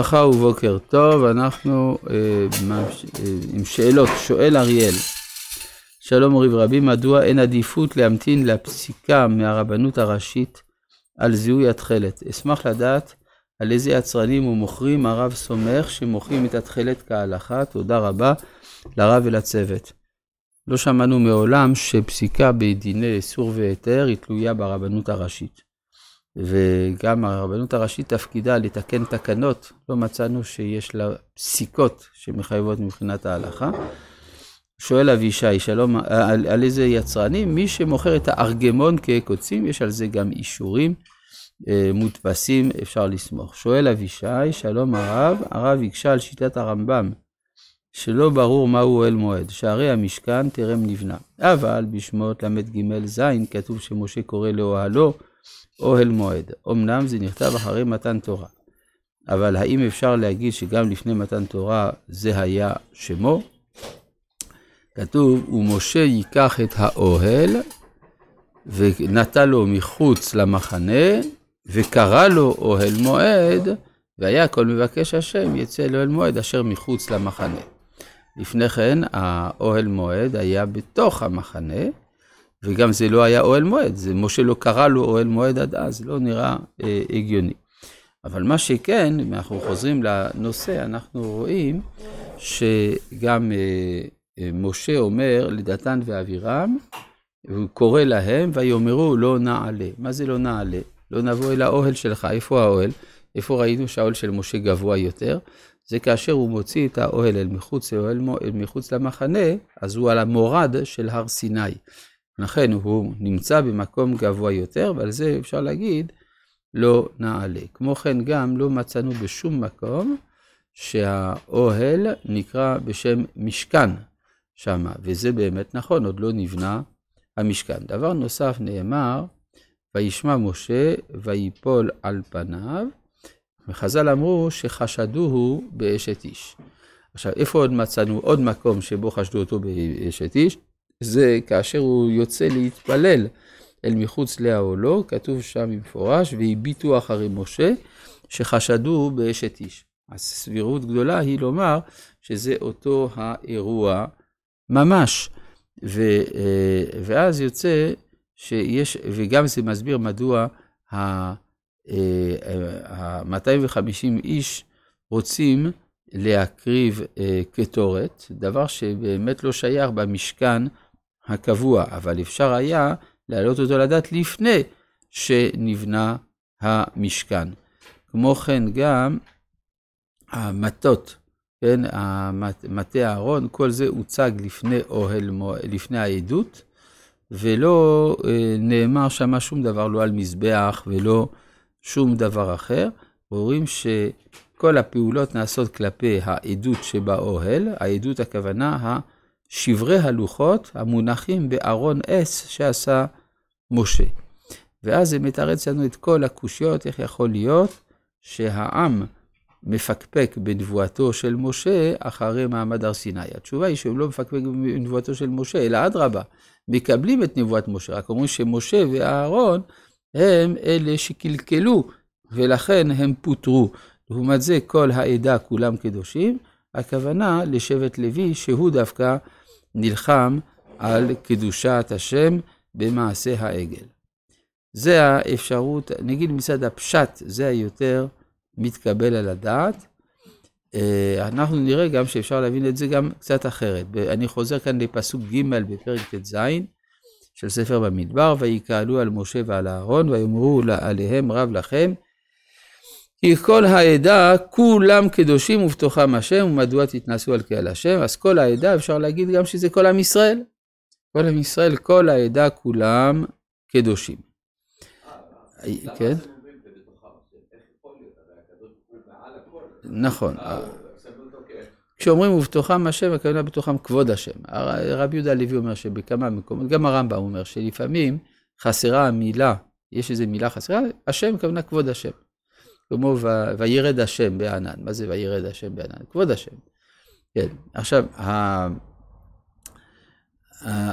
ברכה ובוקר טוב, אנחנו עם שאלות, שואל אריאל. שלום מורי ורבי, מדוע אין עדיפות להמתין לפסיקה מהרבנות הראשית על זיהוי התכלת? אשמח לדעת על איזה יצרנים ומוכרים הרב סומך שמוכרים את התכלת כהלכה. תודה רבה לרב ולצוות. לא שמענו מעולם שפסיקה בדיני איסור והיתר היא תלויה ברבנות הראשית. וגם הרבנות הראשית תפקידה לתקן תקנות, לא מצאנו שיש לה פסיקות שמחייבות מבחינת ההלכה. שואל אבישי, שלום, על, על איזה יצרנים? מי שמוכר את הארגמון כקוצים, יש על זה גם אישורים אה, מודפסים, אפשר לסמוך. שואל אבישי, שלום הרב, הרב הקשה על שיטת הרמב"ם, שלא ברור מהו אוהל מועד, שערי המשכן טרם נבנה. אבל בשמות ל"ג ז' כתוב שמשה קורא לאוהלו, אוהל מועד. אמנם זה נכתב אחרי מתן תורה, אבל האם אפשר להגיד שגם לפני מתן תורה זה היה שמו? כתוב, ומשה ייקח את האוהל ונטע לו מחוץ למחנה, וקרא לו אוהל מועד, והיה כל מבקש השם יצא לאוהל מועד אשר מחוץ למחנה. לפני כן, האוהל מועד היה בתוך המחנה, וגם זה לא היה אוהל מועד, זה משה לא קרא לו אוהל מועד עד אז, לא נראה אה, הגיוני. אבל מה שכן, אם אנחנו חוזרים לנושא, אנחנו רואים שגם אה, אה, משה אומר לדתן ואבירם, הוא קורא להם, ויאמרו לא נעלה. מה זה לא נעלה? לא נבוא אל האוהל שלך, איפה האוהל? איפה ראינו שהאוהל של משה גבוה יותר? זה כאשר הוא מוציא את האוהל אל מחוץ, אל מחוץ למחנה, אז הוא על המורד של הר סיני. לכן הוא נמצא במקום גבוה יותר, ועל זה אפשר להגיד לא נעלה. כמו כן גם לא מצאנו בשום מקום שהאוהל נקרא בשם משכן שמה, וזה באמת נכון, עוד לא נבנה המשכן. דבר נוסף נאמר, וישמע משה ויפול על פניו, וחז"ל אמרו שחשדוהו באשת איש. עכשיו, איפה עוד מצאנו עוד מקום שבו חשדו אותו באשת איש? זה כאשר הוא יוצא להתפלל אל מחוץ לאהלו, כתוב שם במפורש, והביטו אחרי משה, שחשדו באשת איש. אז סבירות גדולה היא לומר שזה אותו האירוע ממש. ו, אה, ואז יוצא שיש, וגם זה מסביר מדוע ה-250 אה, איש רוצים להקריב אה, קטורת, דבר שבאמת לא שייך במשכן הקבוע, אבל אפשר היה להעלות אותו לדעת לפני שנבנה המשכן. כמו כן גם המטות, כן, מטה אהרון, כל זה הוצג לפני אוהל, לפני העדות, ולא אה, נאמר שם שום דבר, לא על מזבח ולא שום דבר אחר. רואים שכל הפעולות נעשות כלפי העדות שבאוהל, העדות הכוונה שברי הלוחות המונחים בארון עץ שעשה משה. ואז זה מתרץ לנו את כל הקושיות, איך יכול להיות שהעם מפקפק בנבואתו של משה אחרי מעמד הר סיני. התשובה היא שהם לא מפקפק בנבואתו של משה, אלא אדרבה, מקבלים את נבואת משה, רק אומרים שמשה ואהרון הם אלה שקלקלו, ולכן הם פוטרו. לעומת זה, כל העדה כולם קדושים, הכוונה לשבט לוי, שהוא דווקא נלחם על קדושת השם במעשה העגל. זה האפשרות, נגיד מצד הפשט, זה היותר מתקבל על הדעת. אה, אנחנו נראה גם שאפשר להבין את זה גם קצת אחרת. אני חוזר כאן לפסוק ג' בפרק ט"ז של ספר במדבר, ויקהלו על משה ועל אהרון, ויאמרו עליהם רב לכם, כי כל העדה כולם קדושים ובתוכם השם, ומדוע תתנסו על קהל השם? אז כל העדה אפשר להגיד גם שזה כל עם ישראל. כל עם ישראל, כל העדה כולם קדושים. כן? נכון. כשאומרים ובתוכם השם, הכוונה בתוכם כבוד השם. רבי יהודה הלוי אומר שבכמה מקומות, גם הרמב"ם אומר שלפעמים חסרה המילה, יש איזו מילה חסרה, השם הכוונה כבוד השם. כמו וירד השם בענן. מה זה וירד השם בענן? כבוד השם. כן, עכשיו, ה...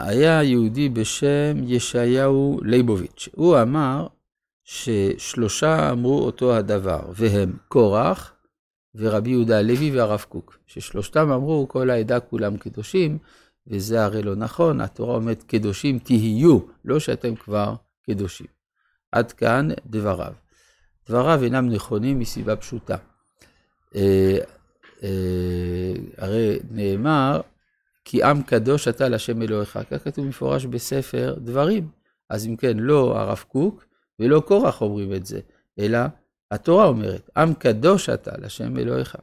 היה יהודי בשם ישעיהו ליבוביץ'. הוא אמר ששלושה אמרו אותו הדבר, והם קורח, ורבי יהודה הלוי והרב קוק, ששלושתם אמרו כל העדה כולם קדושים, וזה הרי לא נכון, התורה אומרת קדושים תהיו, לא שאתם כבר קדושים. עד כאן דבריו. דבריו אינם נכונים מסיבה פשוטה. אה, אה, הרי נאמר, כי עם קדוש אתה להשם אלוהיך, כך כתוב מפורש בספר דברים. אז אם כן, לא הרב קוק ולא קורח אומרים את זה, אלא התורה אומרת, עם קדוש אתה להשם אלוהיך.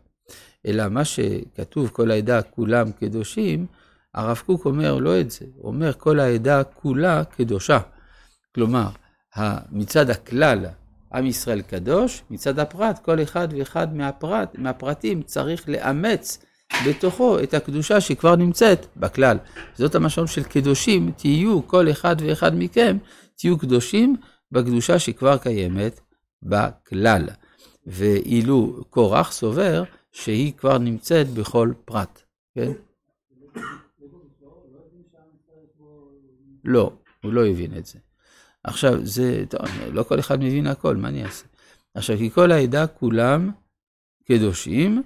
אלא מה שכתוב, כל העדה כולם קדושים, הרב קוק אומר לא את זה, הוא אומר כל העדה כולה קדושה. כלומר, מצד הכלל, עם ישראל קדוש, מצד הפרט, כל אחד ואחד מהפרט, מהפרטים צריך לאמץ בתוכו את הקדושה שכבר נמצאת בכלל. זאת המשמעות של קדושים, תהיו כל אחד ואחד מכם, תהיו קדושים בקדושה שכבר קיימת בכלל. ואילו קורח סובר שהיא כבר נמצאת בכל פרט, כן? לא, הוא לא הבין את זה. עכשיו, זה, טוב, לא כל אחד מבין הכל, מה אני אעשה? עכשיו, כי כל העדה כולם קדושים,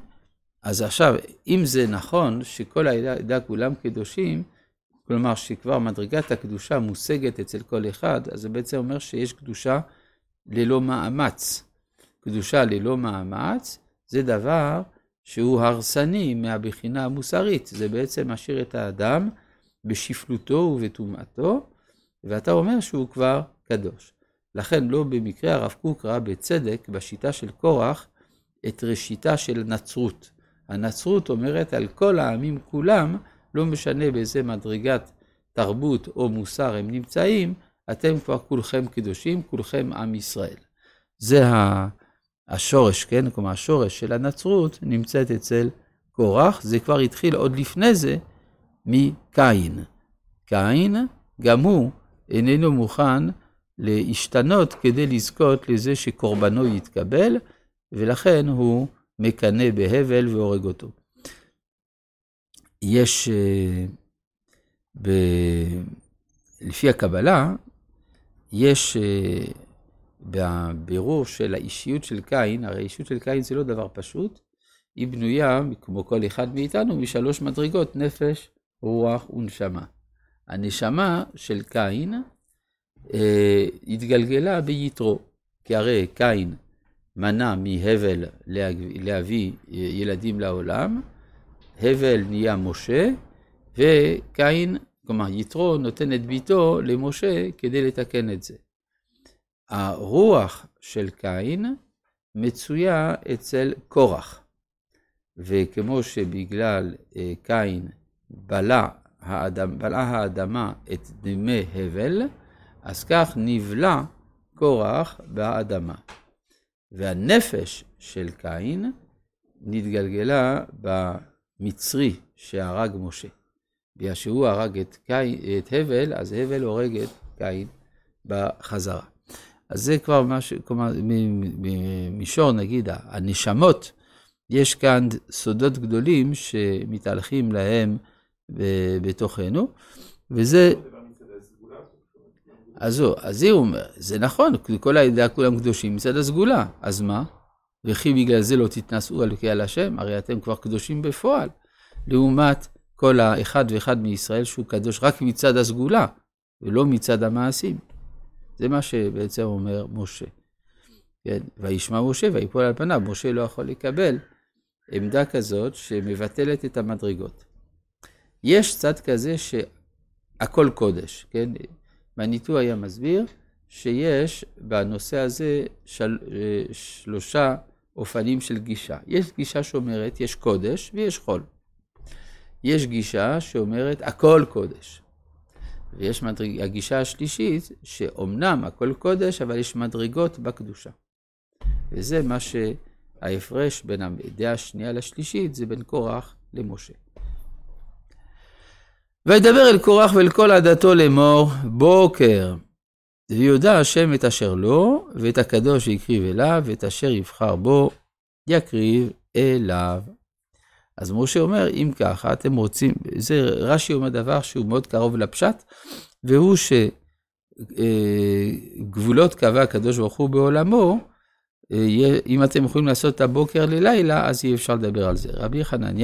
אז עכשיו, אם זה נכון שכל העדה כולם קדושים, כלומר שכבר מדרגת הקדושה מושגת אצל כל אחד, אז זה בעצם אומר שיש קדושה ללא מאמץ. קדושה ללא מאמץ זה דבר שהוא הרסני מהבחינה המוסרית, זה בעצם משאיר את האדם בשפלותו ובטומאתו, ואתה אומר שהוא כבר קדוש. לכן לא במקרה הרב קוק ראה בצדק בשיטה של קורח את ראשיתה של נצרות. הנצרות אומרת על כל העמים כולם, לא משנה באיזה מדרגת תרבות או מוסר הם נמצאים, אתם כבר כולכם קדושים, כולכם עם ישראל. זה השורש, כן? כלומר, השורש של הנצרות נמצאת אצל קורח, זה כבר התחיל עוד לפני זה מקין. קין, גם הוא איננו מוכן להשתנות כדי לזכות לזה שקורבנו יתקבל, ולכן הוא מקנא בהבל והורג אותו. יש, אה, ב... לפי הקבלה, יש אה, בבירור של האישיות של קין, הרי האישיות של קין זה לא דבר פשוט, היא בנויה, כמו כל אחד מאיתנו, משלוש מדרגות, נפש, רוח ונשמה. הנשמה של קין אה, התגלגלה ביתרו, כי הרי קין מנע מהבל להביא ילדים לעולם, הבל נהיה משה, וקין, כלומר יתרו, נותן את ביתו למשה כדי לתקן את זה. הרוח של קין מצויה אצל קורח, וכמו שבגלל אה, קין בלע האדמה, בלעה האדמה את דמי הבל, אז כך נבלע קורח באדמה. והנפש של קין נתגלגלה במצרי שהרג משה. בגלל שהוא הרג את, קין, את הבל, אז הבל הורג את קין בחזרה. אז זה כבר משהו, כלומר, במישור, נגיד, הנשמות, יש כאן סודות גדולים שמתהלכים להם בתוכנו, וזה... אז זהו, אז הוא אומר, זה נכון, כל העדה כולם קדושים מצד הסגולה, אז מה? וכי בגלל זה לא תתנשאו על קהל השם, הרי אתם כבר קדושים בפועל, לעומת כל האחד ואחד מישראל שהוא קדוש רק מצד הסגולה, ולא מצד המעשים. זה מה שבעצם אומר משה. כן, וישמע משה ויפול על פניו, משה לא יכול לקבל עמדה כזאת שמבטלת את המדרגות. יש צד כזה שהכל קודש, כן? מניטו היה מסביר שיש בנושא הזה של, שלושה אופנים של גישה. יש גישה שאומרת יש קודש ויש חול. יש גישה שאומרת הכל קודש. ויש מדרג... הגישה השלישית, שאומנם הכל קודש, אבל יש מדרגות בקדושה. וזה מה שההפרש בין הדעה השנייה לשלישית, זה בין קורח למשה. וידבר אל קורח ואל כל עדתו לאמור, בוקר. ויודע השם את אשר לו, ואת הקדוש יקריב אליו, ואת אשר יבחר בו, יקריב אליו. אז משה אומר, אם ככה, אתם רוצים, זה רש"י אומר דבר שהוא מאוד קרוב לפשט, והוא שגבולות קבע הקדוש ברוך הוא בעולמו, אם אתם יכולים לעשות את הבוקר ללילה, אז אי אפשר לדבר על זה. רבי חנניה